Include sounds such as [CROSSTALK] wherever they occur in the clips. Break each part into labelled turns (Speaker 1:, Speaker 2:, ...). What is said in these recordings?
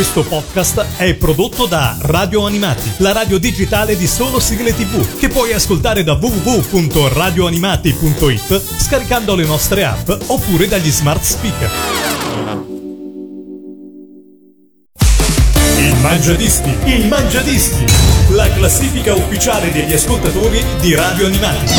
Speaker 1: Questo podcast è prodotto da Radio Animati, la radio digitale di solo sigle tv, che puoi ascoltare da www.radioanimati.it scaricando le nostre app oppure dagli smart speaker. Il Mangiadischi, il Mangiadischi, la classifica ufficiale degli ascoltatori di Radio Animati.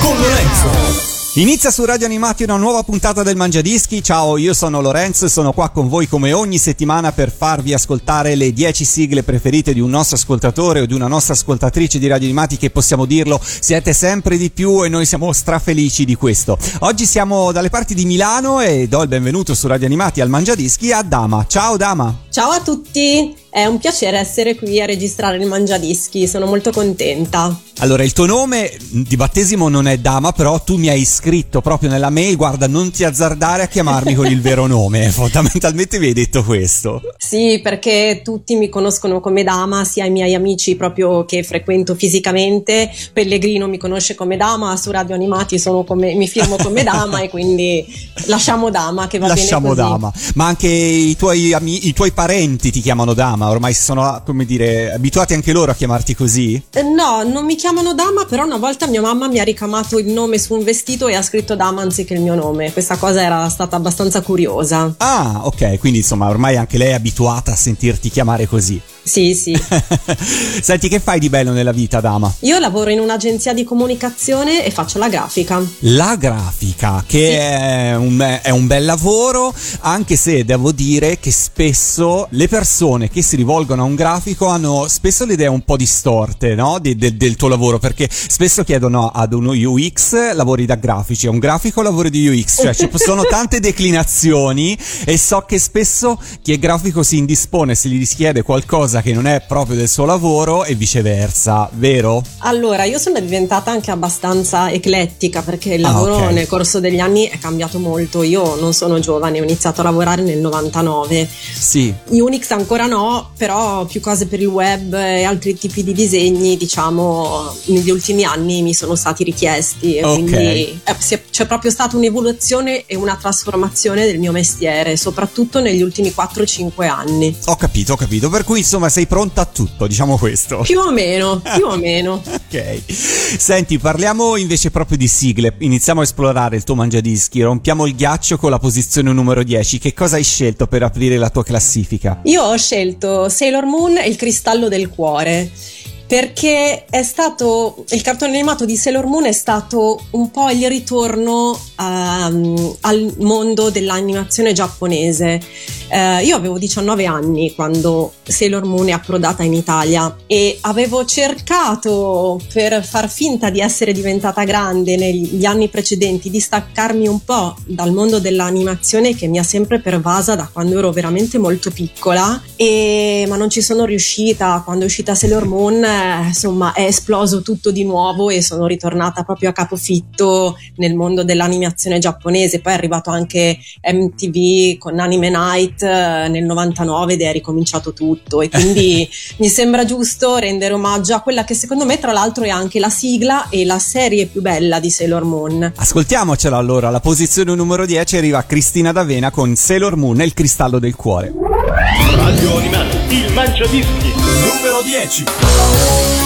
Speaker 1: Con Lorenzo.
Speaker 2: Inizia su Radio Animati una nuova puntata del Mangiadischi. Ciao, io sono Lorenzo e sono qua con voi come ogni settimana per farvi ascoltare le 10 sigle preferite di un nostro ascoltatore o di una nostra ascoltatrice di Radio Animati che possiamo dirlo, siete sempre di più e noi siamo strafelici di questo. Oggi siamo dalle parti di Milano e do il benvenuto su Radio Animati al Mangiadischi a Dama. Ciao Dama.
Speaker 3: Ciao a tutti. È un piacere essere qui a registrare il Mangiadischi, sono molto contenta.
Speaker 2: Allora, il tuo nome di battesimo non è Dama, però tu mi hai scritto proprio nella mail, guarda, non ti azzardare a chiamarmi con il vero nome, [LAUGHS] fondamentalmente mi hai detto questo.
Speaker 3: Sì, perché tutti mi conoscono come Dama, sia i miei amici proprio che frequento fisicamente, Pellegrino mi conosce come Dama, su Radio Animati come, mi firmo come [LAUGHS] Dama e quindi lasciamo Dama che va
Speaker 2: lasciamo
Speaker 3: bene
Speaker 2: Lasciamo Dama, ma anche i tuoi, ami- i tuoi parenti ti chiamano Dama? ormai sono, come dire, abituati anche loro a chiamarti così?
Speaker 3: Eh, no, non mi chiamano Dama, però una volta mia mamma mi ha ricamato il nome su un vestito e ha scritto Dama anziché il mio nome. Questa cosa era stata abbastanza curiosa.
Speaker 2: Ah, ok, quindi insomma ormai anche lei è abituata a sentirti chiamare così.
Speaker 3: Sì, sì. [LAUGHS]
Speaker 2: Senti, che fai di bello nella vita, Dama?
Speaker 3: Io lavoro in un'agenzia di comunicazione e faccio la grafica.
Speaker 2: La grafica, che sì. è, un, è un bel lavoro, anche se devo dire che spesso le persone che si rivolgono a un grafico hanno spesso le idee un po' distorte, no? De, de, del tuo lavoro, perché spesso chiedono ad uno UX lavori da grafici, a un grafico lavori di UX, cioè ci [LAUGHS] sono tante declinazioni e so che spesso chi è grafico si indispone se gli si chiede qualcosa qualcosa che non è proprio del suo lavoro e viceversa, vero?
Speaker 3: Allora, io sono diventata anche abbastanza eclettica perché il ah, lavoro ah, okay. nel corso degli anni è cambiato molto. Io non sono giovane, ho iniziato a lavorare nel 99.
Speaker 2: Sì.
Speaker 3: Unix ancora no, però più cose per il web e altri tipi di disegni, diciamo, negli ultimi anni mi sono stati richiesti okay. quindi è, c'è proprio stata un'evoluzione e una trasformazione del mio mestiere, soprattutto negli ultimi 4-5 anni.
Speaker 2: Ho capito, ho capito. Per cui insomma insomma sei pronta a tutto, diciamo questo.
Speaker 3: Più o meno, più o meno. [LAUGHS]
Speaker 2: ok. Senti, parliamo invece proprio di sigle. Iniziamo a esplorare il tuo mangiadischi, rompiamo il ghiaccio con la posizione numero 10. Che cosa hai scelto per aprire la tua classifica?
Speaker 3: Io ho scelto Sailor Moon e il cristallo del cuore perché è stato il cartone animato di Sailor Moon è stato un po' il ritorno um, al mondo dell'animazione giapponese. Uh, io avevo 19 anni quando Sailor Moon è approdata in Italia e avevo cercato per far finta di essere diventata grande negli anni precedenti di staccarmi un po' dal mondo dell'animazione che mi ha sempre pervasa da quando ero veramente molto piccola e, ma non ci sono riuscita quando è uscita Sailor Moon insomma è esploso tutto di nuovo e sono ritornata proprio a capofitto nel mondo dell'animazione giapponese. Poi è arrivato anche MTV con Anime Night eh, nel 99 ed è ricominciato tutto e quindi [LAUGHS] mi sembra giusto rendere omaggio a quella che secondo me tra l'altro è anche la sigla e la serie più bella di Sailor Moon.
Speaker 2: Ascoltiamocela allora, la posizione numero 10 arriva Cristina D'Avena con Sailor Moon e il cristallo del cuore.
Speaker 1: Radio Animati, il mangiadischi numero 10.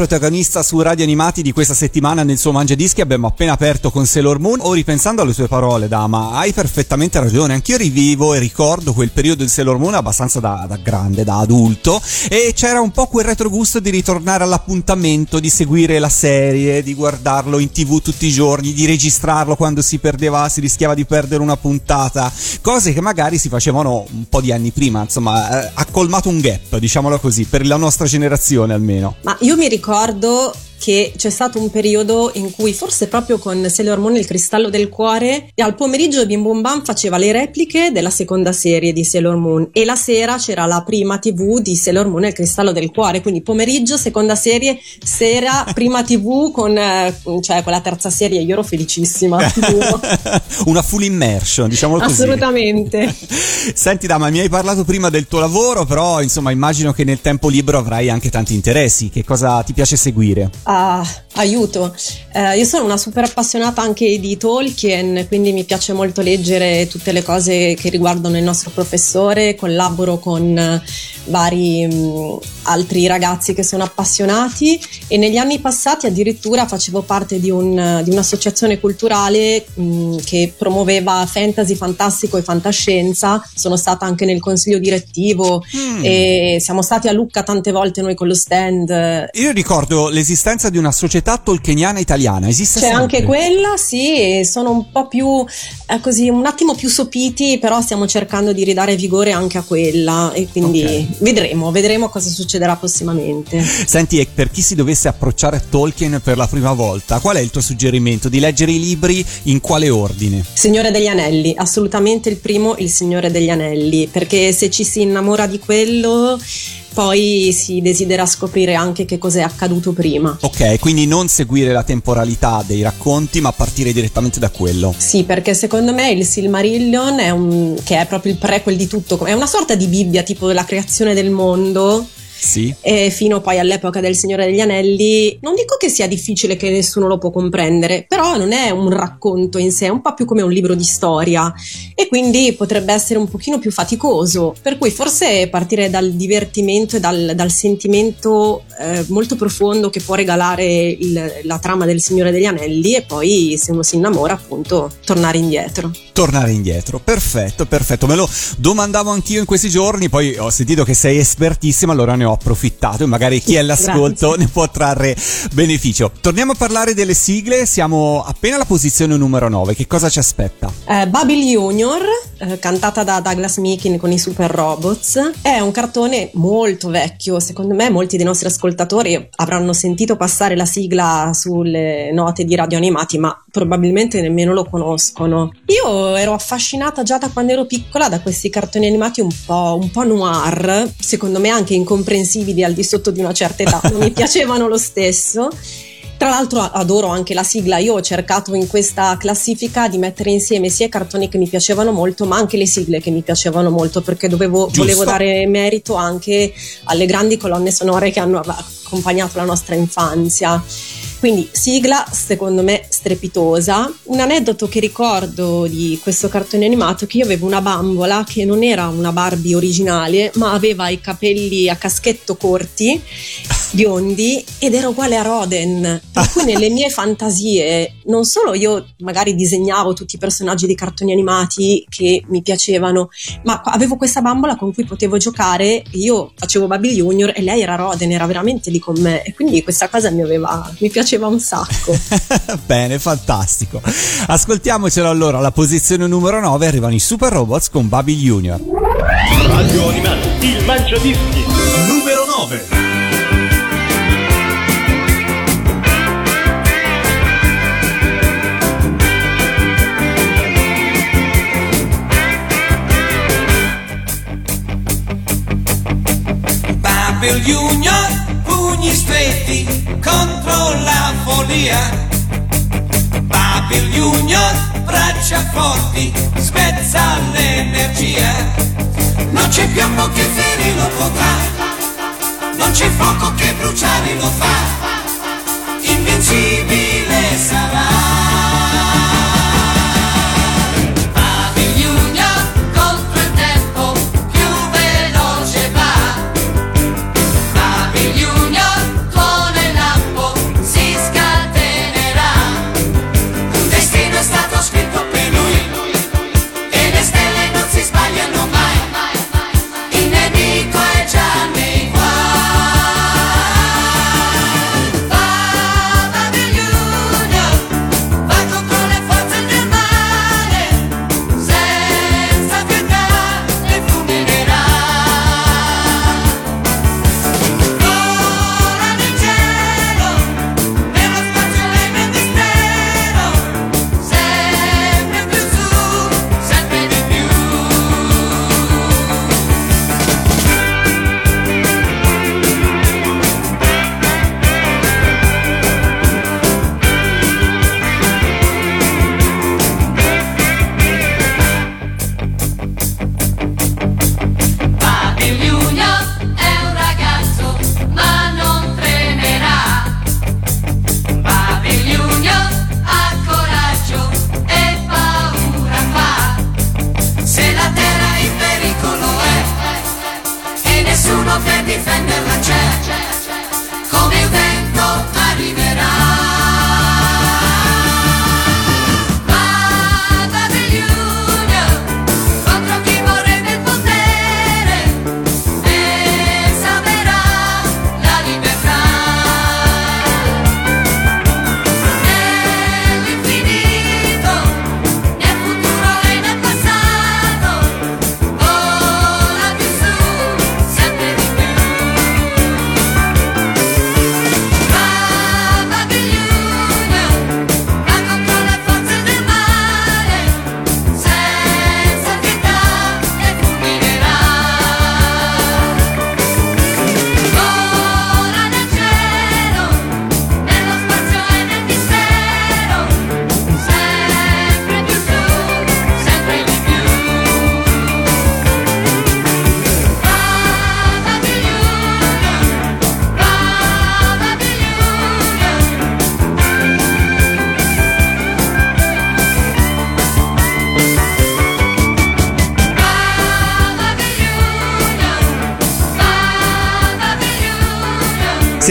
Speaker 2: Protagonista su Radio Animati di questa settimana nel suo Mangia Dischi, abbiamo appena aperto con Sailor Moon. O ripensando alle tue parole, Dama, hai perfettamente ragione. Anch'io rivivo e ricordo quel periodo di Sailor Moon abbastanza da, da grande, da adulto. E c'era un po' quel retrogusto di ritornare all'appuntamento, di seguire la serie, di guardarlo in tv tutti i giorni, di registrarlo quando si perdeva, si rischiava di perdere una puntata. Cose che magari si facevano un po' di anni prima. Insomma, eh, ha colmato un gap, diciamolo così, per la nostra generazione almeno.
Speaker 3: Ma io mi ricordo ricordo che c'è stato un periodo in cui forse proprio con Sailor Moon il cristallo del cuore al pomeriggio Bim Bum Bam faceva le repliche della seconda serie di Sailor Moon e la sera c'era la prima tv di Sailor Moon il cristallo del cuore. Quindi pomeriggio seconda serie sera prima tv con eh, cioè con la terza serie. Io ero felicissima [LAUGHS]
Speaker 2: una full immersion diciamo così.
Speaker 3: Assolutamente. [LAUGHS]
Speaker 2: Senti Dama mi hai parlato prima del tuo lavoro però insomma immagino che nel tempo libero avrai anche tanti interessi. Che cosa ti piace seguire
Speaker 3: Ah, aiuto. Eh, io sono una super appassionata anche di Tolkien, quindi mi piace molto leggere tutte le cose che riguardano il nostro professore, collaboro con eh, vari mh, mm, altri ragazzi che sono appassionati e negli anni passati addirittura facevo parte di, un, di un'associazione culturale mh, mm, che promuoveva fantasy, fantastico e fantascienza. Sono stata anche nel consiglio direttivo mm. e siamo stati a Lucca tante volte noi con lo stand.
Speaker 2: Io ricordo l'esistenza di una società tolkieniana italiana. Esiste
Speaker 3: C'è
Speaker 2: sempre?
Speaker 3: anche quella, sì, sono un po' più eh, così, un attimo più sopiti, però stiamo cercando di ridare vigore anche a quella e quindi okay. vedremo, vedremo cosa succederà prossimamente.
Speaker 2: Senti, e per chi si dovesse approcciare a Tolkien per la prima volta, qual è il tuo suggerimento? Di leggere i libri in quale ordine?
Speaker 3: Signore degli Anelli, assolutamente il primo, Il Signore degli Anelli, perché se ci si innamora di quello poi si desidera scoprire anche che cos'è accaduto prima.
Speaker 2: Ok, quindi non seguire la temporalità dei racconti, ma partire direttamente da quello.
Speaker 3: Sì, perché secondo me il Silmarillion è un, che è proprio il prequel di tutto, è una sorta di Bibbia, tipo della creazione del mondo
Speaker 2: sì.
Speaker 3: E fino poi all'epoca del Signore degli Anelli, non dico che sia difficile che nessuno lo può comprendere, però non è un racconto in sé, è un po' più come un libro di storia e quindi potrebbe essere un pochino più faticoso, per cui forse partire dal divertimento e dal, dal sentimento eh, molto profondo che può regalare il, la trama del Signore degli Anelli e poi se uno si innamora appunto tornare indietro.
Speaker 2: Tornare indietro, perfetto, perfetto, me lo domandavo anch'io in questi giorni, poi ho sentito che sei espertissima, allora ne ho ho approfittato e magari chi è all'ascolto Grazie. ne può trarre beneficio. Torniamo a parlare delle sigle, siamo appena alla posizione numero 9, che cosa ci aspetta?
Speaker 3: Uh, Babil Junior, uh, cantata da Douglas Meekin con i Super Robots, è un cartone molto vecchio, secondo me molti dei nostri ascoltatori avranno sentito passare la sigla sulle note di radio animati, ma probabilmente nemmeno lo conoscono. Io ero affascinata già da quando ero piccola da questi cartoni animati un po', un po noir, secondo me anche incomprensibili al di sotto di una certa età, non mi [LAUGHS] piacevano lo stesso. Tra l'altro adoro anche la sigla, io ho cercato in questa classifica di mettere insieme sia i cartoni che mi piacevano molto, ma anche le sigle che mi piacevano molto, perché dovevo, volevo dare merito anche alle grandi colonne sonore che hanno accompagnato la nostra infanzia. Quindi sigla secondo me strepitosa. Un aneddoto che ricordo di questo cartone animato è che io avevo una bambola che non era una Barbie originale, ma aveva i capelli a caschetto corti, biondi ed era uguale a Roden. Per cui nelle mie [LAUGHS] fantasie non solo io magari disegnavo tutti i personaggi dei cartoni animati che mi piacevano, ma avevo questa bambola con cui potevo giocare. Io facevo Baby Junior e lei era Roden, era veramente lì con me e quindi questa cosa mi aveva mi piaceva piaceva un sacco. [LAUGHS]
Speaker 2: Bene, fantastico. Ascoltiamocelo allora, alla posizione numero 9 arrivano i Super Robots con Baby Junior.
Speaker 1: Radio Animati, il mangiadischi, numero 9.
Speaker 4: Babil Junior pugni stretti contro la follia. Babil Junior, braccia forti, spezza l'energia. Non c'è piombo che ferirlo potrà, non c'è fuoco che bruciare lo fa. Invincibile sarà.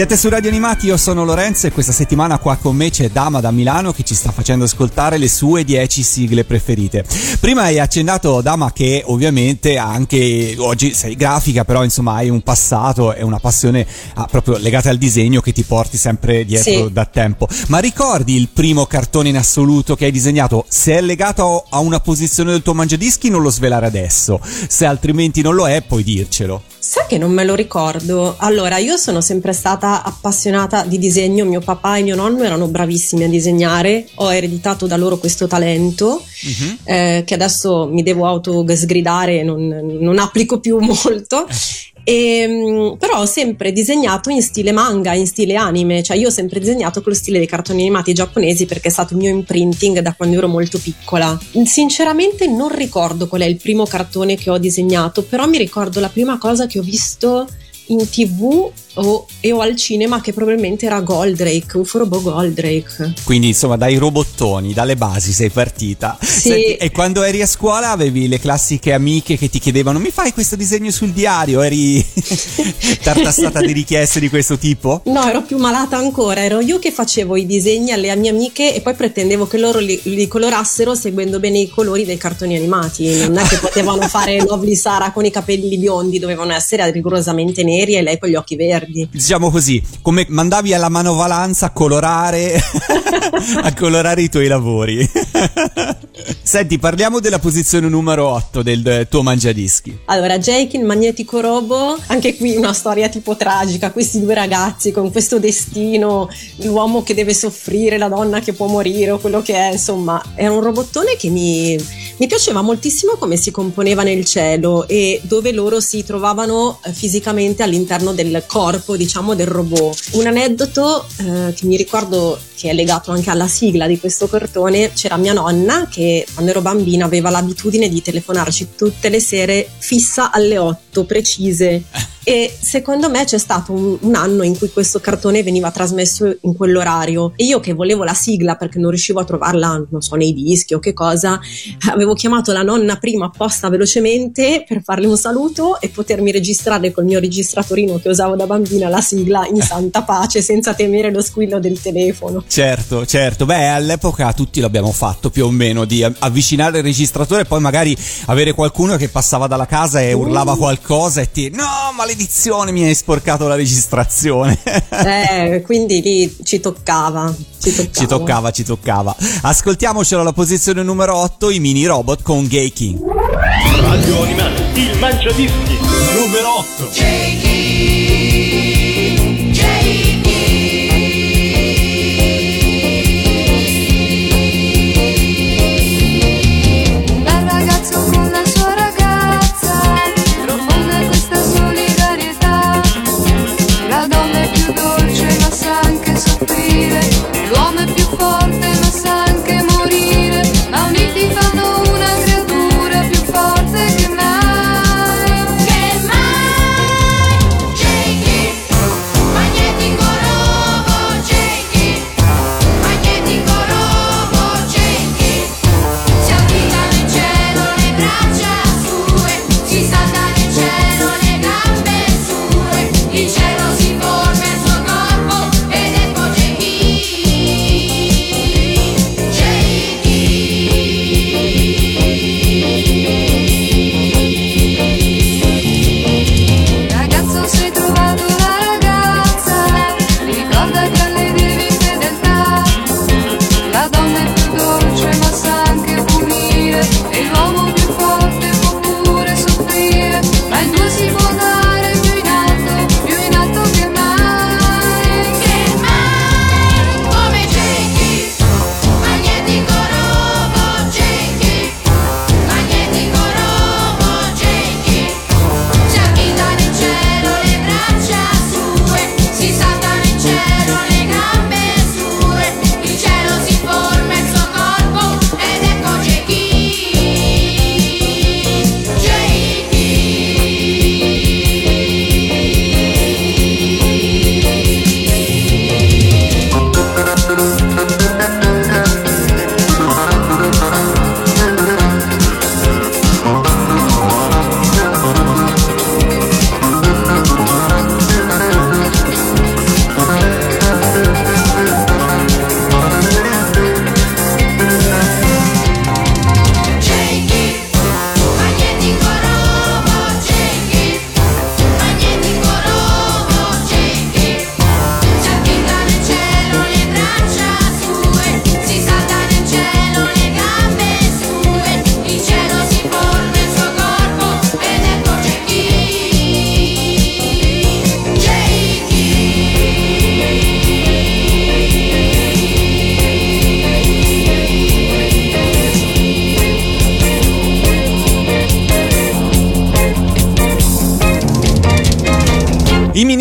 Speaker 2: Siete su Radio Animati, io sono Lorenzo e questa settimana qua con me c'è Dama da Milano che ci sta facendo ascoltare le sue 10 sigle preferite. Prima hai accennato Dama che ovviamente anche oggi sei grafica, però insomma hai un passato e una passione ah, proprio legata al disegno che ti porti sempre dietro
Speaker 3: Sì.
Speaker 2: da tempo. Ma ricordi il primo cartone in assoluto che hai disegnato? Se è legato a una posizione del tuo mangiadischi non lo svelare adesso, se altrimenti non lo è puoi dircelo.
Speaker 3: Sai che non me lo ricordo. Allora, io sono sempre stata appassionata di disegno. Mio papà e mio nonno erano bravissimi a disegnare. Ho ereditato da loro questo talento eh, che adesso mi devo autosgridare non, non applico più molto. E, mm, però ho sempre disegnato in stile manga, in stile anime, cioè io ho sempre disegnato con lo stile dei cartoni animati giapponesi perché è stato il mio imprinting da quando ero molto piccola. Sinceramente non ricordo qual è il primo cartone che ho disegnato, però mi ricordo la prima cosa che ho visto in tv o, e o al cinema che probabilmente era Goldrake, un forobo Goldrake.
Speaker 2: Quindi insomma dai robottoni, dalle basi sei partita.
Speaker 3: Sì.
Speaker 2: e quando eri a scuola avevi le classiche amiche che ti chiedevano mi fai questo disegno sul diario? Eri [LAUGHS] tartassata di richieste di questo tipo?
Speaker 3: No, ero più malata ancora, ero io che facevo i disegni alle mie amiche e poi pretendevo che loro li, li colorassero seguendo bene i colori dei cartoni animati. Non è che potevano fare [LAUGHS] Lovely Sara con i capelli biondi, dovevano essere rigorosamente neri e lei con gli occhi verdi.
Speaker 2: Diciamo così, come mandavi alla manovalanza a colorare, [LAUGHS] a colorare i tuoi lavori. Senti, parliamo della posizione numero 8 del eh, tuo mangiadischi.
Speaker 3: Allora, Jake il magnetico robo, anche qui una storia tipo tragica, questi due ragazzi con questo destino, l'uomo che deve soffrire, la donna che può morire o quello che è, insomma, è un robottone che mi, mi piaceva moltissimo come si componeva nel cielo e dove loro si trovavano eh, fisicamente all'interno del corpo, diciamo, del robot. Un aneddoto eh, che mi ricordo che è legato anche alla sigla di questo cartone, c'era mia nonna che quando ero bambina aveva l'abitudine di telefonarci tutte le sere fissa alle 8 precise [LAUGHS] e secondo me c'è stato un, un anno in cui questo cartone veniva trasmesso in quell'orario e io che volevo la sigla perché non riuscivo a trovarla, non so, nei dischi o che cosa, avevo chiamato la nonna prima apposta velocemente per farle un saluto e potermi registrare col mio registratorino che usavo da bambina la sigla in santa pace senza temere lo squillo del telefono.
Speaker 2: Certo, certo. Beh, all'epoca tutti l'abbiamo fatto più o meno di avvicinare il registratore e poi magari avere qualcuno che passava dalla casa e urlava qualcosa e ti no, maledizione, mi hai sporcato la registrazione.
Speaker 3: Eh, quindi lì ci toccava. Ci toccava.
Speaker 2: ci toccava, ci toccava. Ascoltiamocelo alla posizione numero 8, i mini robot con Gay King.
Speaker 1: Radio Animati, il mangiadischi numero 8.
Speaker 5: Un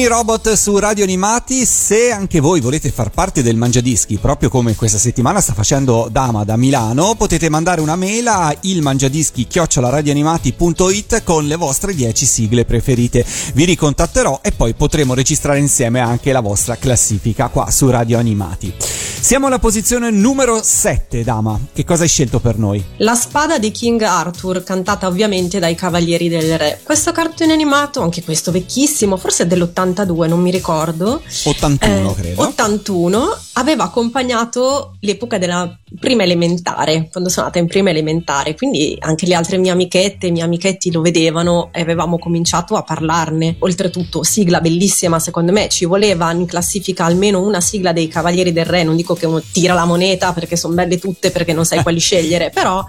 Speaker 2: robot su Radio Animati, se anche voi volete far parte del Mangiadischi, proprio come questa settimana sta facendo Dama da Milano, potete mandare una mail a ilmangiadischi-radioanimati.it con le vostre 10 sigle preferite. Vi ricontatterò e poi potremo registrare insieme anche la vostra classifica qua su Radio Animati. Siamo alla posizione numero 7, Dama. Che cosa hai scelto per noi?
Speaker 3: La spada di King Arthur, cantata ovviamente dai Cavalieri del Re. Questo cartone animato, anche questo vecchissimo, forse è dell'82, non mi ricordo.
Speaker 2: 81,
Speaker 3: Eh,
Speaker 2: credo.
Speaker 3: 81 aveva accompagnato l'epoca della prima elementare, quando sono andata in prima elementare, quindi anche le altre mie amichette e miei amichetti lo vedevano e avevamo cominciato a parlarne. Oltretutto, sigla bellissima, secondo me ci voleva in classifica almeno una sigla dei Cavalieri del Re, non dico che uno tira la moneta perché sono belle tutte perché non sai quali scegliere, però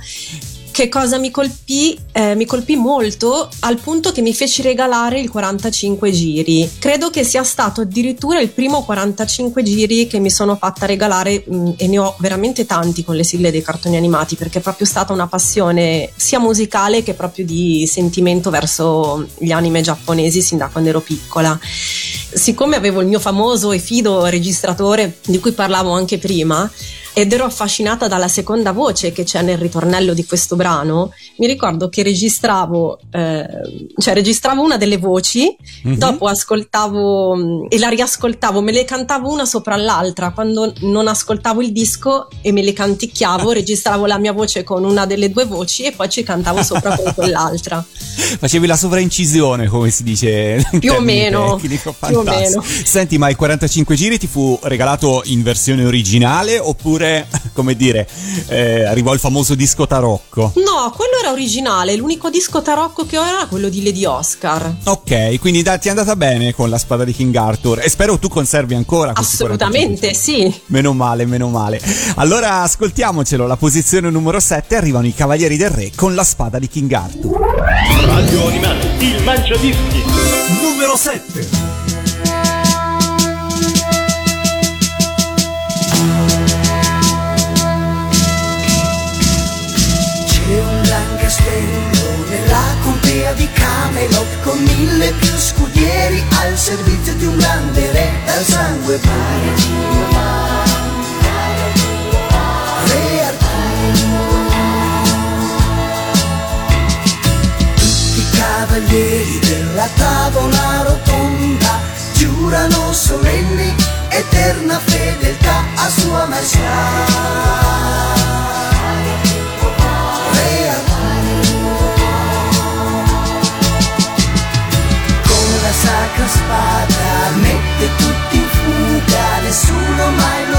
Speaker 3: che cosa mi colpì? Eh, mi colpì molto al punto che mi feci regalare il 45 giri. Credo che sia stato addirittura il primo 45 giri che mi sono fatta regalare mh, e ne ho veramente tanti con le sigle dei cartoni animati perché è proprio stata una passione sia musicale che proprio di sentimento verso gli anime giapponesi sin da quando ero piccola. Siccome avevo il mio famoso e fido registratore di cui parlavo anche prima, ed ero affascinata dalla seconda voce che c'è nel ritornello di questo brano, mi ricordo che registravo, eh, cioè registravo una delle voci,
Speaker 2: Mhm.
Speaker 3: dopo ascoltavo e la riascoltavo, me le cantavo una sopra l'altra, quando non ascoltavo il disco e me le canticchiavo, [LAUGHS] registravo la mia voce con una delle due voci e poi ci cantavo sopra con quell'altra. [LAUGHS]
Speaker 2: Facevi la sovraincisione, come si dice. [LAUGHS]
Speaker 3: Più o meno,
Speaker 2: tecnico,
Speaker 3: più o meno.
Speaker 2: Senti, ma il 45 giri ti fu regalato in versione originale oppure, come dire, eh, arrivò il famoso disco tarocco?
Speaker 3: No, quello era originale, l'unico disco tarocco che ho era quello di Lady Oscar.
Speaker 2: Ok, quindi da- ti è andata bene con la spada di King Arthur e spero tu conservi ancora questi 45
Speaker 3: Assolutamente, sì.
Speaker 2: Meno male, meno male. Allora ascoltiamocelo, la posizione numero 7 arrivano i Cavalieri del Re con la spada di King Arthur.
Speaker 1: Radio Animati, il Mangiadischi. Numero 7.
Speaker 6: Camelot con mille più scudieri al servizio di un grande re dal sangue puro. Re Arturo. Tutti i cavalieri della tavola rotonda giurano solenni eterna fedeltà a sua maestà. Sacra spada mette tutti in fuga, nessuno mai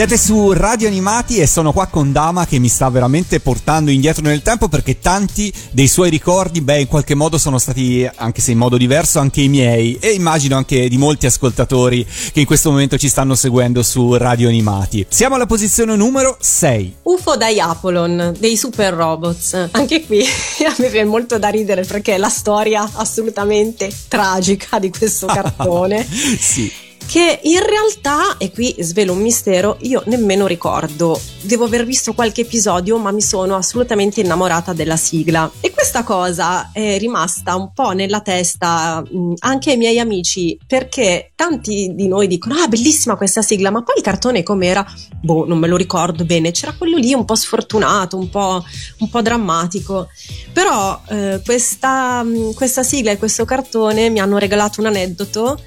Speaker 2: Siete su Radio Animati e sono qua con Dama che mi sta veramente portando indietro nel tempo perché tanti dei suoi ricordi, beh, in qualche modo sono stati, anche se in modo diverso, anche i miei e immagino anche di molti ascoltatori che in questo momento ci stanno seguendo su Radio Animati. Siamo alla posizione numero 6.
Speaker 3: UFO Diapolon dei Super Robots. Anche qui [LAUGHS] a me viene molto da ridere perché è la storia assolutamente tragica di questo [LAUGHS] cartone.
Speaker 2: sì.
Speaker 3: Che in realtà, e qui svelo un mistero, io nemmeno ricordo. Devo aver visto qualche episodio, ma mi sono assolutamente innamorata della sigla. E questa cosa è rimasta un po' nella testa mh, anche ai miei amici, perché tanti di noi dicono: Ah, bellissima questa sigla, ma poi il cartone com'era? Boh, non me lo ricordo bene. C'era quello lì un po' sfortunato, un po', un po drammatico. Però eh, questa, mh, questa sigla e questo cartone mi hanno regalato un aneddoto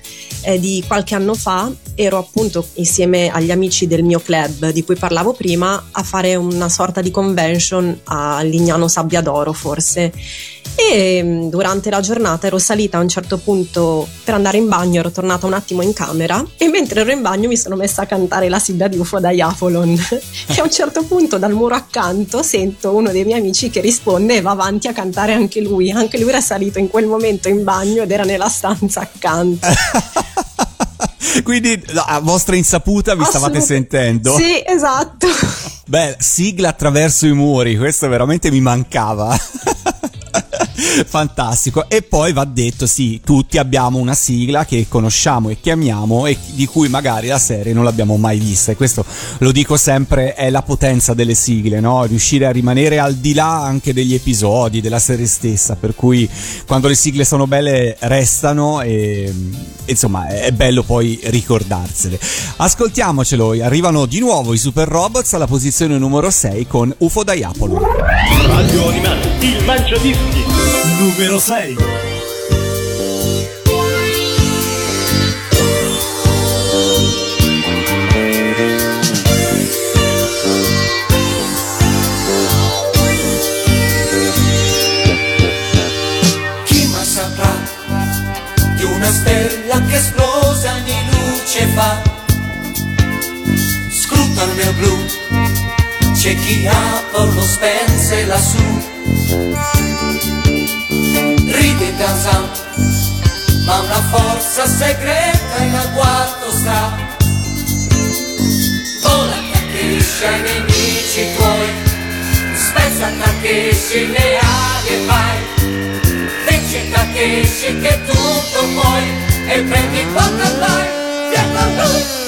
Speaker 3: eh, di qualche anno fa ero appunto insieme agli amici del mio club di cui parlavo prima a fare una sorta di convention a Lignano Sabbiadoro forse. E mm, durante la giornata ero salita a un certo punto per andare in bagno ero tornata un attimo in camera e mentre ero in bagno mi sono messa a cantare la sigla di UFO Diapolon e a un certo punto dal muro accanto sento uno dei miei amici che risponde e va avanti a cantare anche lui. Anche lui era salito in quel momento in bagno ed era nella stanza accanto [LAUGHS] [LAUGHS]
Speaker 2: Quindi a vostra insaputa vi stavate sentendo?
Speaker 3: Sì, esatto.
Speaker 2: Beh, sigla attraverso i muri, questo veramente mi mancava. [LAUGHS] [LAUGHS] Fantastico. E poi va detto, sì, tutti abbiamo una sigla che conosciamo e chiamiamo e di cui magari la serie non l'abbiamo mai vista. E questo lo dico sempre, è la potenza delle sigle, no? Riuscire a rimanere al di là anche degli episodi, della serie stessa. Per cui quando le sigle sono belle restano e insomma è bello poi ricordarsele. Ascoltiamocelo, arrivano di nuovo i Super Robots alla posizione numero 6 con UFO Diapolo.
Speaker 1: Radio Animati, il mangiadischi. Numero 6.
Speaker 6: Chi mai saprà di una stella che esplosa di luce fa? Scruta nel blu, c'è chi ha lo spense lassù. Ride e danza, ma una forza segreta in agguato sta. Vola che accresce ai nemici tuoi, spezza Takeshi le ali e vai. Vinci Takeshi che tutto puoi e prendi quanto vai, vieni con lui.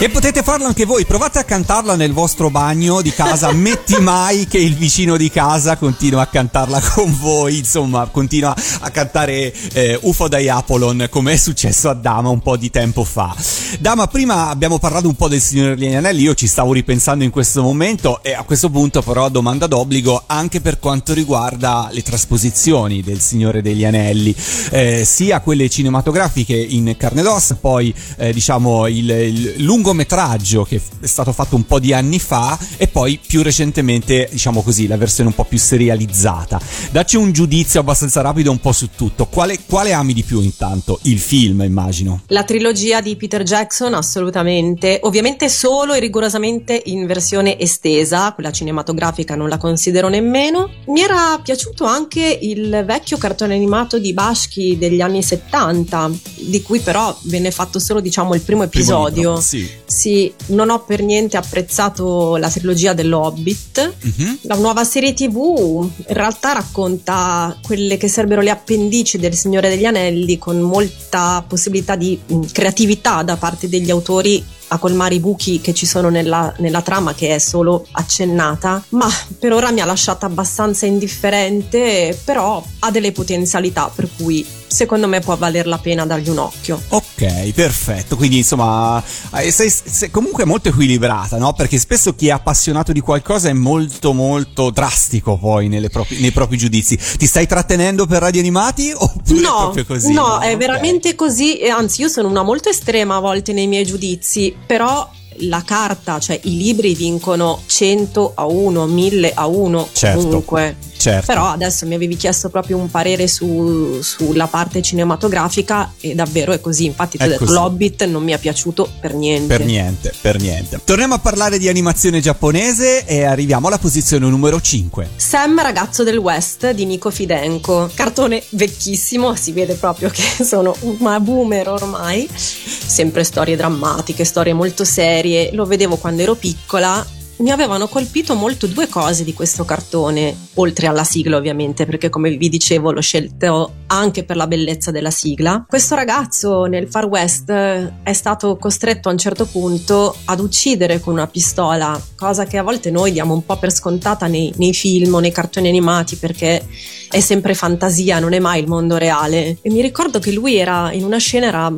Speaker 6: E
Speaker 2: potete farlo anche voi, provate a cantarla nel vostro bagno di casa, [LAUGHS] metti mai che il vicino di casa continua a cantarla con voi, insomma, continua a cantare eh, UFO dai Apolon, come è successo a Dama un po' di tempo fa. Dama, prima abbiamo parlato un po' del Signore degli Anelli, io ci stavo ripensando in questo momento e a questo punto però domanda d'obbligo anche per quanto riguarda le trasposizioni del Signore degli Anelli, eh, sia quelle cinematografiche in carne ed ossa, poi eh, diciamo il, il lungometraggio che è stato fatto un po' di anni fa e poi più recentemente diciamo così la versione un po' più serializzata. Dacci un giudizio abbastanza rapido un po' su tutto. Quale, quale ami di più intanto? Il film immagino.
Speaker 3: La trilogia di Peter Jackson, assolutamente. Ovviamente solo e rigorosamente in versione estesa, quella cinematografica non la considero nemmeno. Mi era piaciuto anche il vecchio cartone animato di Bashki degli anni 70, di cui però venne fatto solo, diciamo, il primo episodio.
Speaker 2: libro, sì.
Speaker 3: Sì, non ho per niente apprezzato la trilogia dell'Hobbit.
Speaker 2: Mhm.
Speaker 3: La nuova serie TV in realtà racconta quelle che sarebbero le appendici del Signore degli Anelli con molta possibilità di mh, creatività da parte degli autori a colmare i buchi che ci sono nella, nella trama che è solo accennata, ma per ora mi ha lasciata abbastanza indifferente, però ha delle potenzialità per cui secondo me può valer la pena dargli un occhio.
Speaker 2: Ok, perfetto. Quindi insomma, eh, sei, sei comunque molto equilibrata, no? Perché spesso chi è appassionato di qualcosa è molto molto drastico poi nelle propri- nei propri giudizi. Ti stai trattenendo per radio animati [LAUGHS] oppure è
Speaker 3: No,
Speaker 2: proprio così?
Speaker 3: no, è
Speaker 2: Ok.
Speaker 3: veramente così. Anzi, io sono una molto estrema a volte nei miei giudizi, però la carta, cioè i libri vincono 100 a 1, 1000 a 1
Speaker 2: Certo,
Speaker 3: comunque.
Speaker 2: Certo.
Speaker 3: Però adesso mi avevi chiesto proprio un parere su- sulla parte cinematografica e davvero è così. Infatti ti
Speaker 2: È
Speaker 3: ho detto
Speaker 2: così.
Speaker 3: l'Hobbit non mi è piaciuto per niente.
Speaker 2: Per niente, per niente. Torniamo a parlare di animazione giapponese e arriviamo alla posizione numero 5.
Speaker 3: Sam ragazzo del West di Nico Fidenco, cartone vecchissimo, si vede proprio che [LAUGHS] sono una boomer ormai, sempre storie drammatiche, storie molto serie, lo vedevo quando ero piccola. Mi avevano colpito molto due cose di questo cartone, oltre alla sigla ovviamente, perché come vi dicevo l'ho scelto anche per la bellezza della sigla. Questo ragazzo nel Far West eh, è stato costretto a un certo punto ad uccidere con una pistola, cosa che a volte noi diamo un po' per scontata nei, nei film o nei cartoni animati perché è sempre fantasia, non è mai il mondo reale. E mi ricordo che lui era in una scena era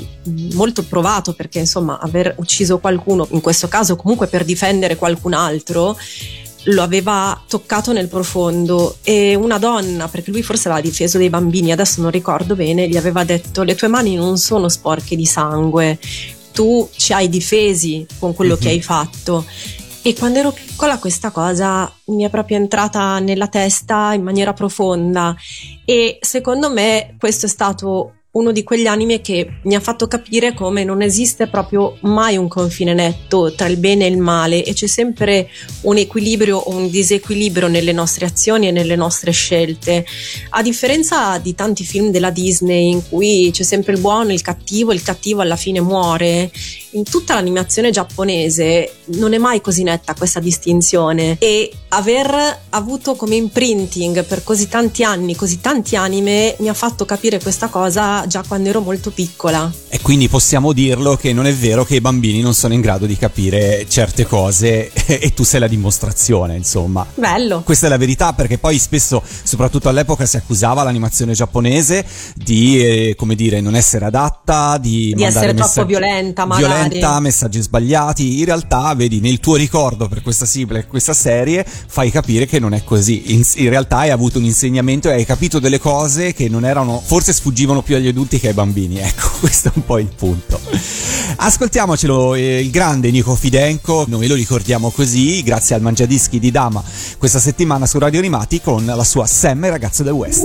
Speaker 3: molto provato perché insomma aver ucciso qualcuno, in questo caso comunque per difendere qualcun altro, lo aveva toccato nel profondo e una donna, perché lui forse aveva difeso dei bambini, adesso non ricordo bene, gli aveva detto le tue mani non sono sporche di sangue, tu ci hai difesi con quello che hai fatto. E quando ero piccola questa cosa mi è proprio entrata nella testa in maniera profonda e secondo me questo è stato uno di quegli anime che mi ha fatto capire come non esiste proprio mai un confine netto tra il bene e il male e c'è sempre un equilibrio o un disequilibrio nelle nostre azioni e nelle nostre scelte. A differenza di tanti film della Disney in cui c'è sempre il buono il cattivo e il cattivo alla fine muore, in tutta l'animazione giapponese non è mai così netta questa distinzione e aver avuto come imprinting per così tanti anni, così tanti anime mi ha fatto capire questa cosa già quando ero molto piccola.
Speaker 2: E quindi possiamo dirlo che non è vero che i bambini non sono in grado di capire certe cose [LAUGHS] e tu sei la dimostrazione, insomma.
Speaker 3: Bello.
Speaker 2: Questa è la verità perché poi spesso, soprattutto all'epoca, si accusava l'animazione giapponese di, eh, come dire, non essere adatta, di,
Speaker 3: Di essere troppo
Speaker 2: messaggi-
Speaker 3: violenta, magari.
Speaker 2: violenta, messaggi sbagliati. In realtà, vedi, nel tuo ricordo per questa sigla e questa serie fai capire che non è così. In, in realtà hai avuto un insegnamento e hai capito delle cose che non erano, forse sfuggivano più agli adulti che ai bambini. Ecco, [LAUGHS] questo è un po' il punto. Ascoltiamocelo, eh, il grande Nico Fidenco, noi lo ricordiamo così, grazie al Mangiadischi di Dama, questa settimana su Radio Animati con la sua Sam e ragazzo del West.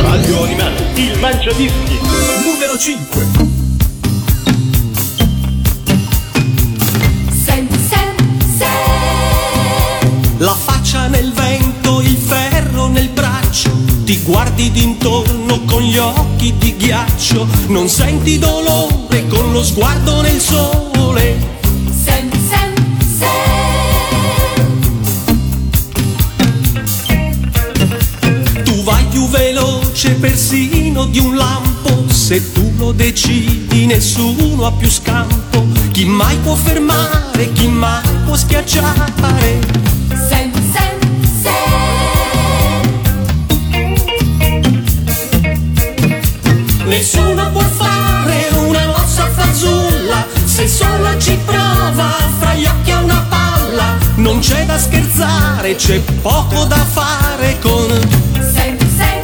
Speaker 1: Radio Animati, il Mangiadischi, numero 5.
Speaker 4: Sen, sen, sen.
Speaker 7: La faccia ti guardi d'intorno con gli occhi di ghiaccio, non senti dolore con lo sguardo nel sole. Tu vai più veloce persino di un lampo, se tu lo decidi nessuno ha più scampo. Chi mai può fermare, chi mai può schiacciare? Nessuno può fare una mossa fazulla se solo ci prova fra gli occhi a una palla. Non c'è da scherzare, c'è poco da fare con
Speaker 4: sen, sen,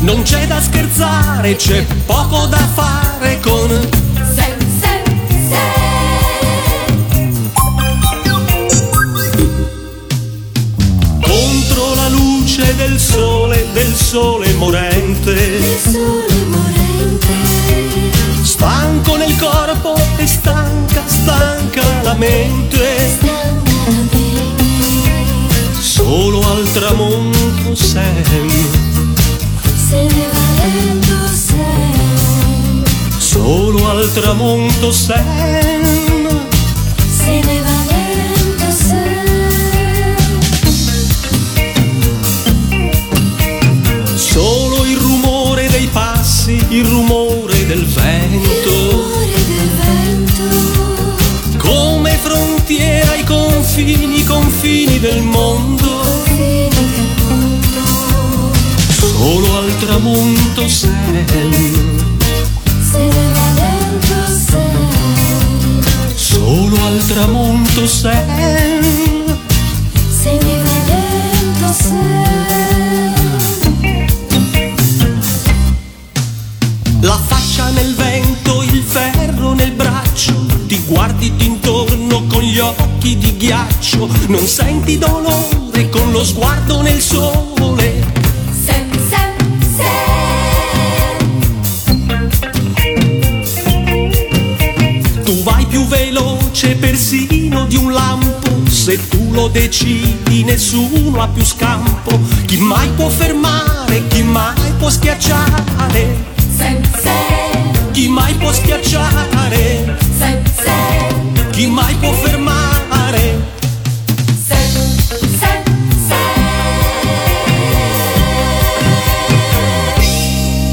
Speaker 7: Non c'è da scherzare, c'è poco da fare con luce del sole, del sole morente. Stanco nel corpo e stanca, stanca la mente. Solo al tramonto sei. Solo al tramonto sei. Solo del mondo. Solo al tramonto sei. Solo al tramonto sei. La faccia nel vento, il ferro nel braccio, ti guardi con gli occhi di ghiaccio, non senti dolore con lo sguardo nel sole. Tu vai più veloce persino di un lampo, se tu lo decidi nessuno ha più scampo, chi mai può fermare, chi mai può schiacciare, chi mai può schiacciare, chi mai può fermare.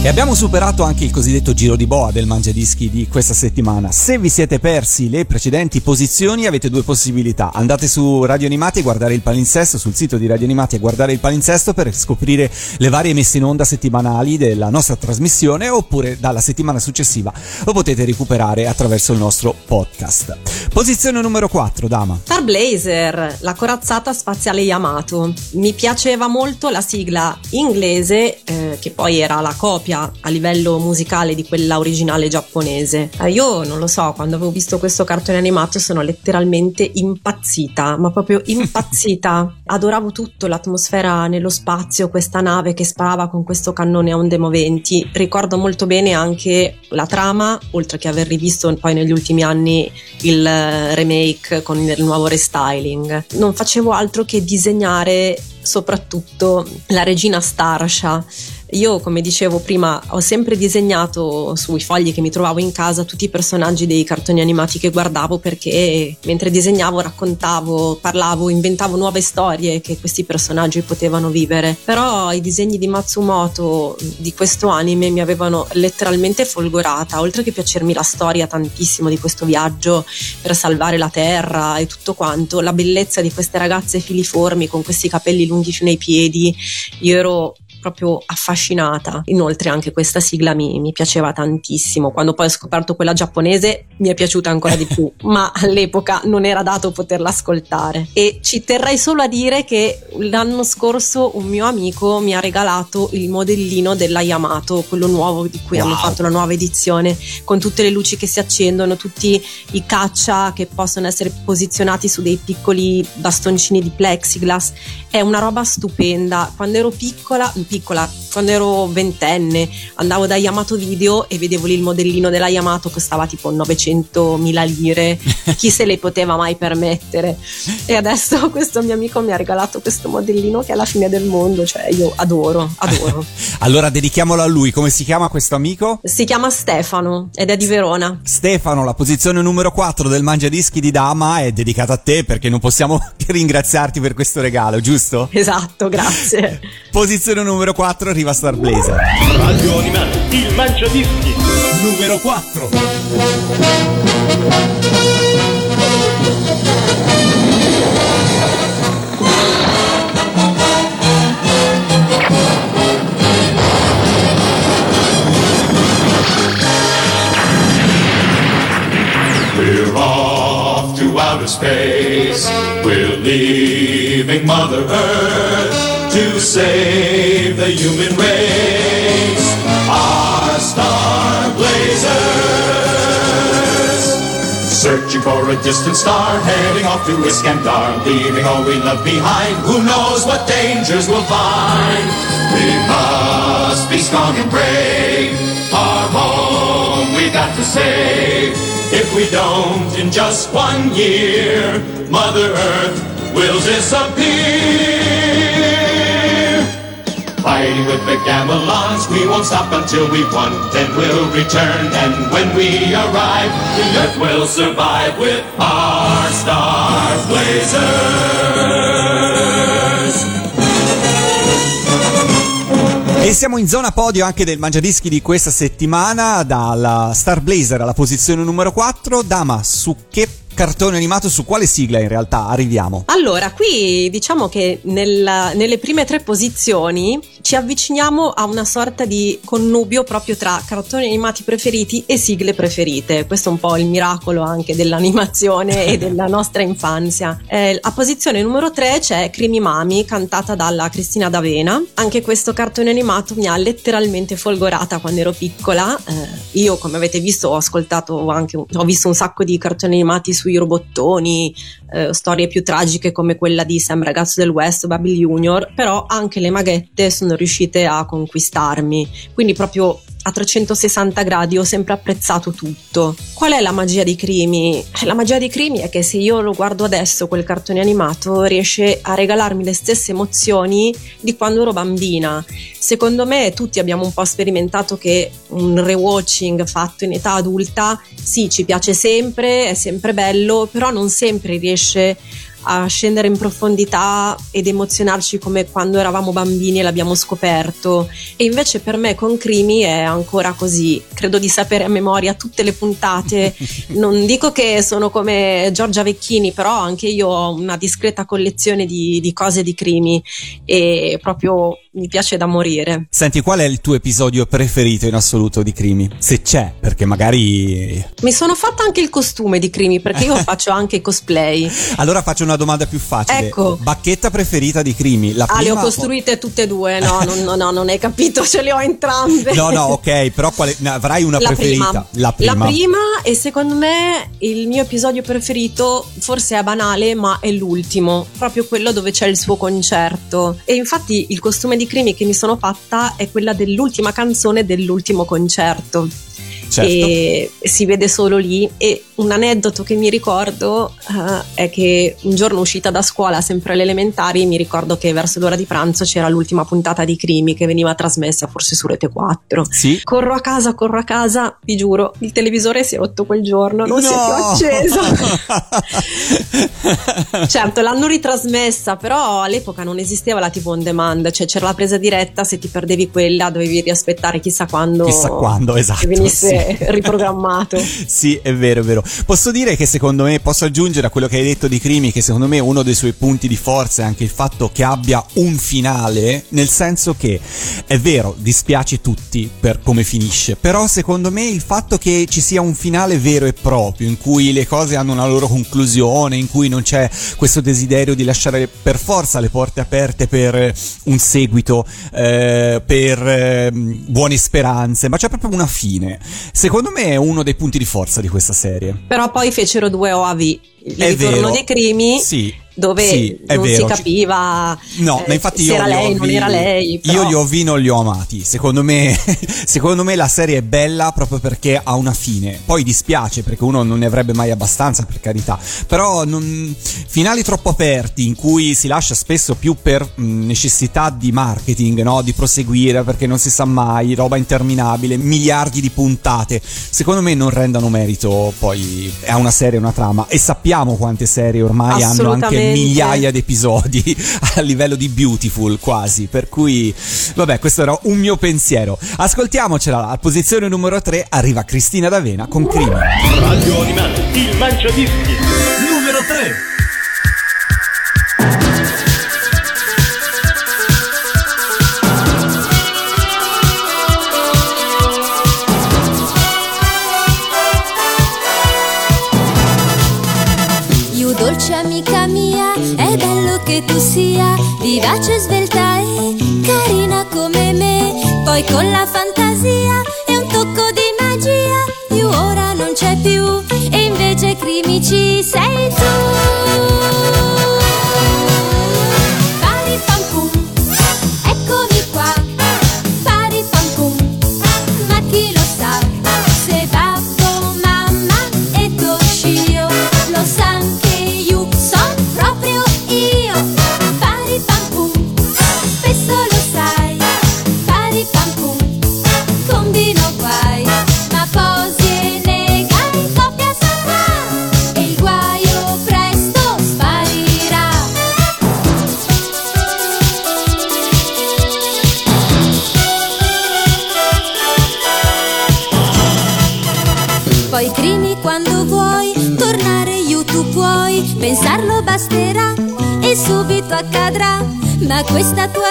Speaker 2: E abbiamo superato anche il cosiddetto giro di boa del Mangiadischi di questa settimana. Se vi siete persi le precedenti posizioni avete due possibilità. Andate su Radio Animati a guardare il palinsesto, sul sito di Radio Animati a guardare il palinsesto per scoprire le varie messe in onda settimanali della nostra trasmissione oppure dalla settimana successiva lo potete recuperare attraverso il nostro podcast. Posizione numero 4, Dama.
Speaker 3: Star Blazer, la corazzata spaziale Yamato. Mi piaceva molto la sigla inglese, eh, che poi era la copia a livello musicale di quella originale giapponese. Eh, io non lo so, quando avevo visto questo cartone animato sono letteralmente impazzita, ma proprio [LAUGHS] impazzita. Adoravo tutto, l'atmosfera nello spazio, questa nave che sparava con questo cannone a onde moventi. Ricordo molto bene anche la trama, oltre che aver rivisto poi negli ultimi anni il eh, remake con il nuovo restyling. Non facevo altro che disegnare soprattutto la regina Starsha. Io, come dicevo prima, ho sempre disegnato sui fogli che mi trovavo in casa tutti i personaggi dei cartoni animati che guardavo perché mentre disegnavo raccontavo, parlavo, inventavo nuove storie che questi personaggi potevano vivere. Però i disegni di Matsumoto di questo anime mi avevano letteralmente folgorata, oltre che piacermi la storia tantissimo di questo viaggio per salvare la terra e tutto quanto, la bellezza di queste ragazze filiformi con questi capelli lunghi fino ai piedi, io ero proprio affascinata. Inoltre anche questa sigla mi, mi piaceva tantissimo. Quando poi ho scoperto quella giapponese mi è piaciuta ancora di più, [LAUGHS] ma all'epoca non era dato poterla ascoltare. E ci terrei solo a dire che l'anno scorso un mio amico mi ha regalato il modellino della Yamato, quello nuovo di cui hanno fatto la nuova edizione, con tutte le luci che si accendono, tutti i caccia che possono essere posizionati su dei piccoli bastoncini di plexiglass. È una roba stupenda. Quando ero piccola, piccola, quando ero ventenne, andavo da Yamato Video e vedevo lì il modellino della Yamato costava tipo 900.000 lire, [LAUGHS] chi se le poteva mai permettere? E adesso [LAUGHS] questo mio amico mi ha regalato questo modellino che è la fine del mondo, cioè io adoro, adoro. [LAUGHS]
Speaker 2: Allora dedichiamolo a lui, come si chiama questo amico?
Speaker 3: Si chiama Stefano ed è di Verona.
Speaker 2: Stefano, la posizione numero 4 del Mangiadischi di Dama è dedicata a te perché non possiamo che ringraziarti per questo regalo, giusto?
Speaker 3: Esatto, grazie.
Speaker 2: Posizione numero 4 arriva Star Blazer.
Speaker 1: Radio Animati, il Mangiadischi. Numero 4.
Speaker 8: We're off to outer space. We're leaving Mother Earth to save the human race. Our star blazers. Searching for a distant star, heading off to Iskandar, leaving all we love behind. Who knows what dangers we'll find? We must be strong and brave. Our home we've got to save. If we don't, in just one year, Mother Earth will disappear. Fighting with the Gamelons, we won't stop until we've won. Then we'll return, and when we arrive, the Earth will survive with our Star Blazers.
Speaker 2: E siamo in zona podio anche del Mangiadischi di questa settimana, dalla Star Blazer alla posizione numero 4. Dama, su che cartone animato, su quale sigla in realtà arriviamo?
Speaker 3: Allora, qui diciamo che nella- nelle prime tre posizioni ci avviciniamo a una sorta di connubio proprio tra cartoni animati preferiti e sigle preferite. Questo è un po' il miracolo anche dell'animazione e [LAUGHS] della nostra infanzia. Eh, a posizione numero 3 c'è Crimi Mami, cantata dalla Cristina D'Avena. Anche questo cartone animato mi ha letteralmente folgorata quando ero piccola. Eh, io, come avete visto, ho ascoltato anche, ho visto un sacco di cartoni animati sui robottoni, eh, storie più tragiche come quella di Sam Ragazzo del West Baby Junior, però anche le maghette sono riuscite a conquistarmi. Quindi proprio a 360 gradi ho sempre apprezzato tutto. Qual è la magia di Crimi? Eh, La magia di Crimi è che se io lo guardo adesso, quel cartone animato, riesce a regalarmi le stesse emozioni di quando ero bambina. Secondo me tutti abbiamo un po' sperimentato che un rewatching fatto in età adulta, sì, ci piace sempre, è sempre bello, però non sempre riesce a scendere in profondità ed emozionarci come quando eravamo bambini e l'abbiamo scoperto. E invece per me con Crimi è ancora così. Credo di sapere a memoria tutte le puntate. [LAUGHS] Non dico che sono come Giorgia Vecchini, però anche io ho una discreta collezione di, di cose di Crimi e proprio mi piace da morire.
Speaker 2: Senti, qual è il tuo episodio preferito in assoluto di Crimi? Se c'è, perché magari...
Speaker 3: Mi sono fatta anche il costume di Crimi perché io faccio anche cosplay. [LAUGHS]
Speaker 2: Allora faccio una domanda più facile.
Speaker 3: Ecco.
Speaker 2: Bacchetta preferita di Crimi? La
Speaker 3: Ah, le ho
Speaker 2: prima-
Speaker 3: costruite tutte e due, no, [LAUGHS] no, no, no, non hai capito, ce le ho entrambe.
Speaker 2: No, no, ok, però quale... avrai una
Speaker 3: la
Speaker 2: preferita?
Speaker 3: Prima. La prima e secondo me il mio episodio preferito forse è banale ma è l'ultimo, proprio quello dove c'è il suo concerto e infatti il costume di Crimi che mi sono fatta è quella dell'ultima canzone dell'ultimo concerto.
Speaker 2: Certo.
Speaker 3: E si vede solo lì e un aneddoto che mi ricordo eh, è che un giorno uscita da scuola sempre alle elementari mi ricordo che verso l'ora di pranzo c'era l'ultima puntata di Crimi che veniva trasmessa forse su Rete 4
Speaker 2: Sì.
Speaker 3: Corro a casa, corro a casa, vi giuro, il televisore si è rotto quel giorno, non si è più
Speaker 2: No!
Speaker 3: acceso. [LAUGHS] certo, l'hanno ritrasmessa, però all'epoca non esisteva la TV on demand, cioè c'era la presa diretta, se ti perdevi quella dovevi riaspettare chissà quando,
Speaker 2: Chissà quando, esatto,
Speaker 3: venisse
Speaker 2: sì. [LAUGHS]
Speaker 3: riprogrammato.
Speaker 2: Sì, è vero, è vero. Posso dire che secondo me, posso aggiungere a quello che hai detto di Crimi, che secondo me uno dei suoi punti di forza è anche il fatto che abbia un finale, nel senso che è vero, dispiace tutti per come finisce, però secondo me il fatto che ci sia un finale vero e proprio, in cui le cose hanno una loro conclusione, in cui non c'è questo desiderio di lasciare per forza le porte aperte per un seguito, eh, per eh, buone speranze, ma c'è proprio una fine. Secondo me è uno dei punti di forza di questa serie.
Speaker 3: Però poi fecero due OAV, il
Speaker 2: È
Speaker 3: ritorno
Speaker 2: vero.
Speaker 3: dei crimi
Speaker 2: Sì.
Speaker 3: Dove
Speaker 2: Sì,
Speaker 3: non
Speaker 2: vero.
Speaker 3: si capiva
Speaker 2: No,
Speaker 3: eh,
Speaker 2: ma infatti
Speaker 3: se
Speaker 2: io
Speaker 3: era lei, non
Speaker 2: vi-
Speaker 3: era lei. però-
Speaker 2: Io li ho vi non li ho amati. Secondo me, [LAUGHS] secondo me la serie è bella proprio perché ha una fine. Poi dispiace perché uno non ne avrebbe mai abbastanza, per carità. Però non- finali troppo aperti in cui si lascia spesso più per mh, necessità di marketing, no? Di proseguire perché non si sa mai, roba interminabile, miliardi di puntate. Secondo me non rendano merito poi a una serie, una trama. E sappiamo quante serie ormai hanno anche. Migliaia di episodi [LAUGHS] a livello di beautiful quasi per cui vabbè questo era un mio pensiero ascoltiamocela al posizione numero 3 arriva Cristina D'Avena con Crime
Speaker 1: Radio Animale, il mangiadischi. Numero 3.
Speaker 9: È bello che tu sia vivace, svelta e carina come me. Poi con la fantasia e un tocco di magia, io ora non c'è più Ma questa tua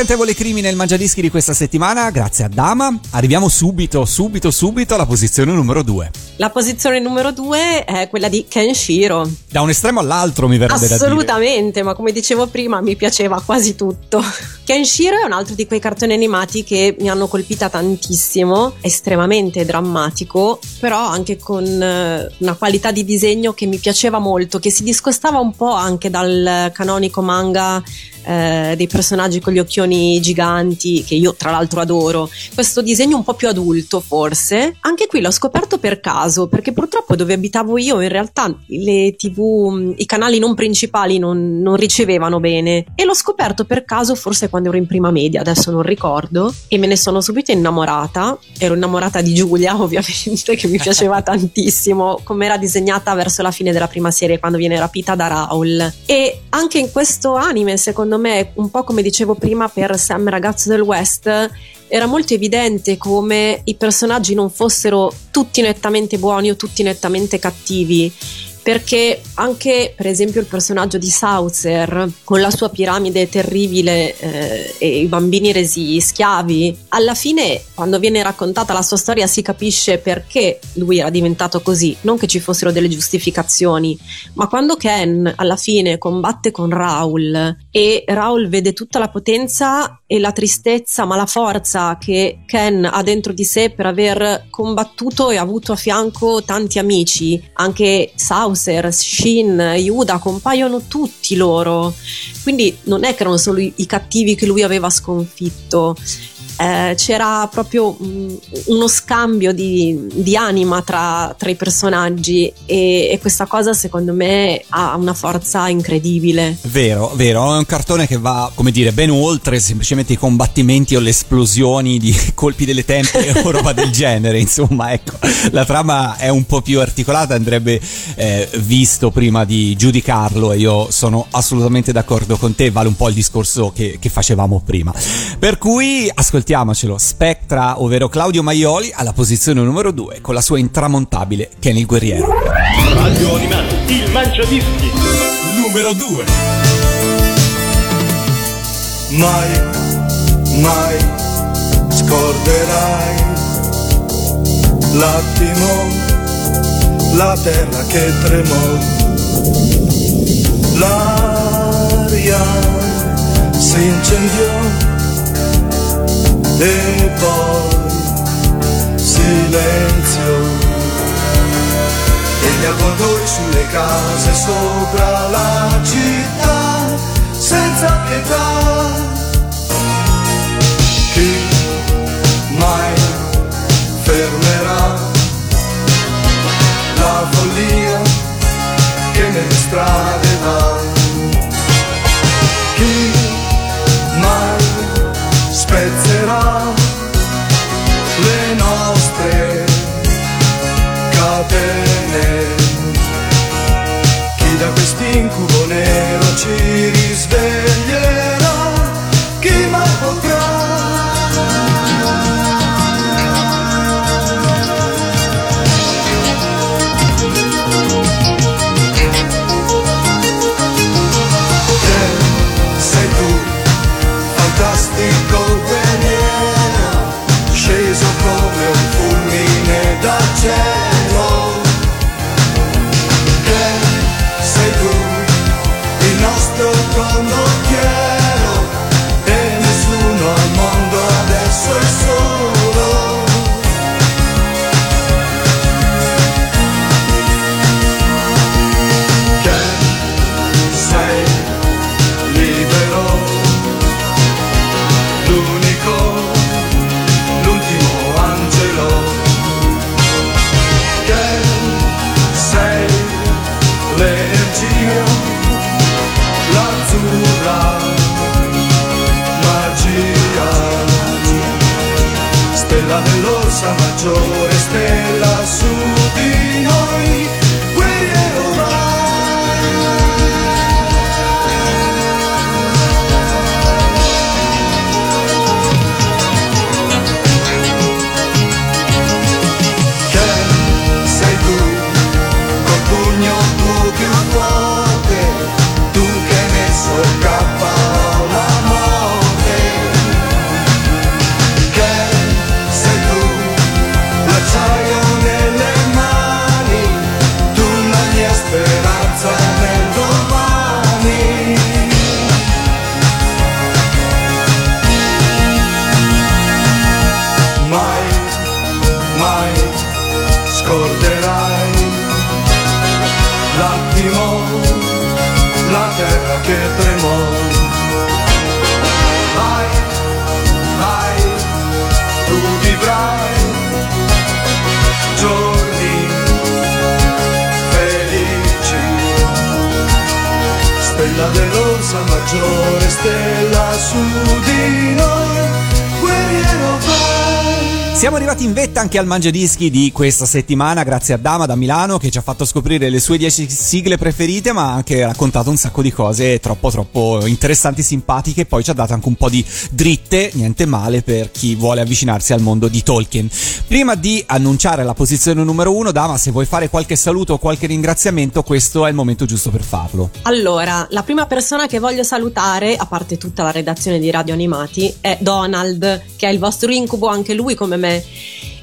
Speaker 2: l'incantevole crimine il mangiadischi di questa settimana grazie a Dama arriviamo subito subito subito alla posizione numero 2
Speaker 3: La posizione numero due è quella di Kenshiro.
Speaker 2: da un estremo all'altro mi verrebbe da dire
Speaker 3: Assolutamente, ma come dicevo prima mi piaceva quasi tutto. Kenshiro è un altro di quei cartoni animati che mi hanno colpita tantissimo, estremamente drammatico, però anche con eh, una qualità di disegno che mi piaceva molto, che si discostava un po' anche dal canonico manga eh, dei personaggi con gli occhioni giganti, che io tra l'altro adoro. Questo disegno un po' più adulto forse. Anche qui l'ho scoperto per caso, perché purtroppo dove abitavo io in realtà le tv, i canali non principali non, non ricevevano bene. E l'ho scoperto per caso forse quando ero in prima media, adesso non ricordo, e me ne sono subito innamorata. Ero innamorata di Giulia, [LAUGHS] ovviamente, che mi piaceva [LAUGHS] tantissimo, come era disegnata verso la fine della prima serie quando viene rapita da Raul. E anche in questo anime, secondo me, un po' come dicevo prima per Sam Ragazzo del West, era molto evidente come i personaggi non fossero tutti nettamente buoni o tutti nettamente cattivi. Perché anche, per esempio, il personaggio di Saucer, con la sua piramide terribile eh, e i bambini resi schiavi, alla fine, quando viene raccontata la sua storia, si capisce perché lui era diventato così. Non che ci fossero delle giustificazioni, ma quando Ken alla fine combatte con Raul e Raul vede tutta la potenza e la tristezza, ma la forza che Ken ha dentro di sé per aver combattuto e avuto a fianco tanti amici, anche Saucer Chaucer, Shin, Yuda, compaiono tutti loro. Quindi non è che erano solo i cattivi che lui aveva sconfitto. Eh, c'era proprio mm, uno scambio di, di anima tra, tra i personaggi e, e questa cosa secondo me ha una forza incredibile.
Speaker 2: Vero, vero, è un cartone che va, come dire, ben oltre semplicemente i combattimenti o le esplosioni di [LAUGHS] colpi delle tempie o [LAUGHS] roba del genere, insomma, ecco, la trama è un po' più articolata, andrebbe eh, visto prima di giudicarlo e io sono assolutamente d'accordo con te, vale un po' il discorso che, che facevamo prima. Per cui ascoltiamocelo, Spectra, ovvero Claudio Maioli, alla posizione numero 2 con la sua intramontabile Kenny il Guerriero.
Speaker 1: Radio Animati, il mangiadischi. Numero 2.
Speaker 10: Mai, mai scorderai l'attimo, la terra che tremò, l'aria si incendiò e poi silenzio. E gli avvoltoi sulle case sopra la città senza pietà. Chi mai fermerà la follia che nelle strade va spezzerà le nostre catene. Chi da quest'incubo nero ci risveglierà? Dell'orsa maggiore, stella su di noi.
Speaker 2: Siamo arrivati in vetta anche al mangiadischi di questa settimana, grazie a Dama da Milano che ci ha fatto scoprire le sue 10 sigle preferite, ma ha anche raccontato un sacco di cose troppo troppo interessanti, simpatiche, e poi ci ha dato anche un po' di dritte, niente male per chi vuole avvicinarsi al mondo di Tolkien. Prima di annunciare la posizione numero uno, Dama, se vuoi fare qualche saluto o qualche ringraziamento, questo è il momento giusto per farlo.
Speaker 3: Allora, la prima persona che voglio salutare, a parte tutta la redazione di Radio Animati, è Donald, che è il vostro incubo, anche lui come me. né?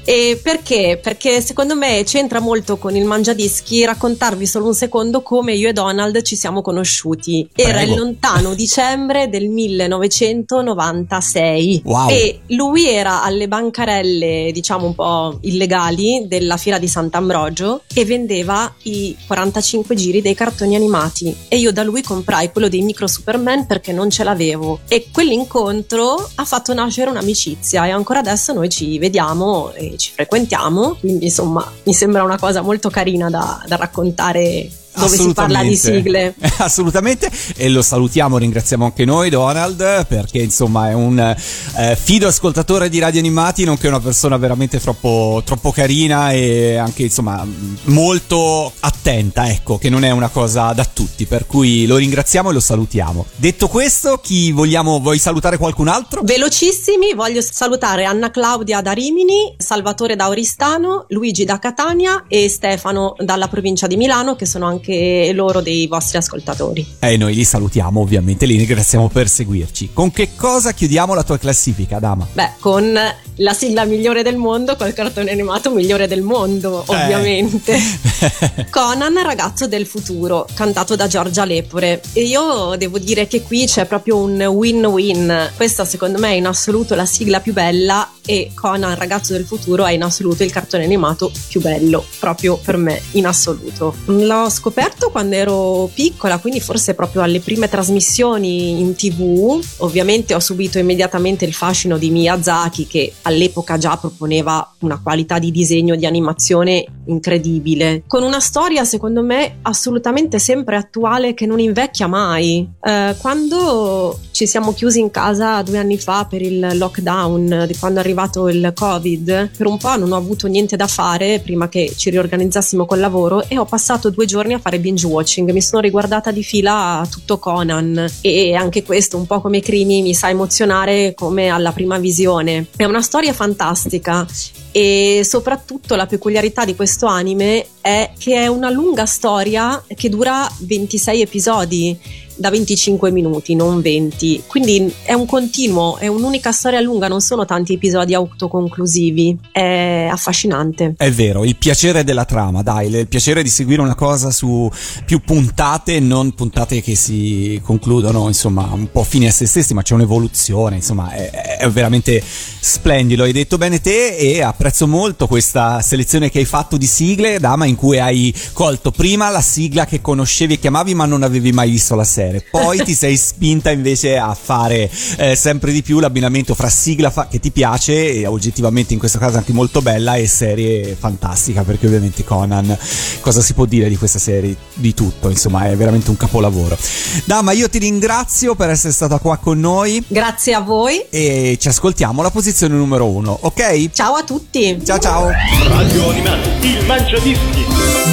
Speaker 3: E perché? Perché secondo me c'entra molto con il mangiadischi raccontarvi solo un secondo come io e Donald ci siamo conosciuti. Era
Speaker 2: Prego.
Speaker 3: il lontano dicembre del 1996
Speaker 2: Wow.
Speaker 3: e lui era alle bancarelle, diciamo un po' illegali della fiera di Sant'Ambrogio e vendeva i 45 giri dei cartoni animati e io da lui comprai quello dei micro Superman perché non ce l'avevo e quell'incontro ha fatto nascere un'amicizia e ancora adesso noi ci vediamo e ci frequentiamo, quindi insomma mi sembra una cosa molto carina da, da raccontare dove si parla di sigle. [LAUGHS]
Speaker 2: Assolutamente, e lo salutiamo, ringraziamo anche noi Donald perché insomma è un eh, fido ascoltatore di Radio Animati, nonché una persona veramente troppo, troppo carina e anche insomma molto attenta, ecco, che non è una cosa da tutti, per cui lo ringraziamo e lo salutiamo. Detto questo, chi vogliamo, vuoi salutare qualcun altro?
Speaker 3: Velocissimi, voglio salutare Anna Claudia da Rimini, Salvatore da Oristano, Luigi da Catania e Stefano dalla provincia di Milano, che sono anche loro dei vostri ascoltatori.
Speaker 2: E noi li salutiamo ovviamente, li ringraziamo per seguirci. Con che cosa chiudiamo la tua classifica, Dama?
Speaker 3: Beh, con la sigla migliore del mondo, col cartone animato migliore del mondo,
Speaker 2: Eh.
Speaker 3: ovviamente. [LAUGHS] Conan, ragazzo del futuro, cantato da Giorgia Lepore. E io devo dire che qui c'è proprio un win-win. Questa, secondo me, è in assoluto la sigla più bella. E Conan, ragazzo del futuro, è in assoluto il cartone animato più bello, proprio per me, in assoluto. L'ho scoperto quando ero piccola, quindi forse proprio alle prime trasmissioni in tv. Ovviamente ho subito immediatamente il fascino di Miyazaki, che all'epoca già proponeva una qualità di disegno di animazione incredibile, con una storia secondo me assolutamente sempre attuale che non invecchia mai. Eh, quando ci siamo chiusi in casa due anni fa per il lockdown, di quando è arrivato il covid, per un po' non ho avuto niente da fare prima che ci riorganizzassimo col lavoro e ho passato due giorni a fare binge watching, mi sono riguardata di fila tutto Conan e anche questo un po' come Crimi mi sa emozionare come alla prima visione. È una storia fantastica e soprattutto la peculiarità di questo anime è che è una lunga storia che dura 26 episodi da 25 minuti, non 20. Quindi è un continuo, è un'unica storia lunga, non sono tanti episodi autoconclusivi. È affascinante.
Speaker 2: È vero, il piacere della trama, dai, il piacere di seguire una cosa su più puntate, non puntate che si concludono, insomma, un po' fini a se stessi, ma c'è un'evoluzione, insomma, è, è veramente splendido. Hai detto bene te e apprezzo molto questa selezione che hai fatto di sigle, Dama, in cui hai colto prima la sigla che conoscevi e chiamavi, ma non avevi mai visto la serie. Poi ti sei spinta invece a fare eh, sempre di più l'abbinamento fra sigla fa- che ti piace e oggettivamente in questo caso anche molto bella e serie fantastica perché ovviamente Conan cosa si può dire di questa serie di tutto insomma è veramente un capolavoro Dama io ti ringrazio per essere stata qua con noi
Speaker 3: Grazie a voi.
Speaker 2: e ci ascoltiamo alla posizione numero uno ok?
Speaker 3: Ciao a tutti.
Speaker 2: ciao ciao
Speaker 1: Radio Animati, il mangiadischi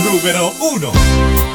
Speaker 1: numero uno.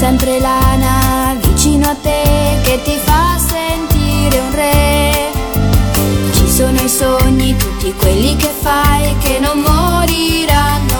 Speaker 9: sempre l'ana vicino a te che ti fa sentire un re. Ci sono i sogni, tutti quelli che fai che non moriranno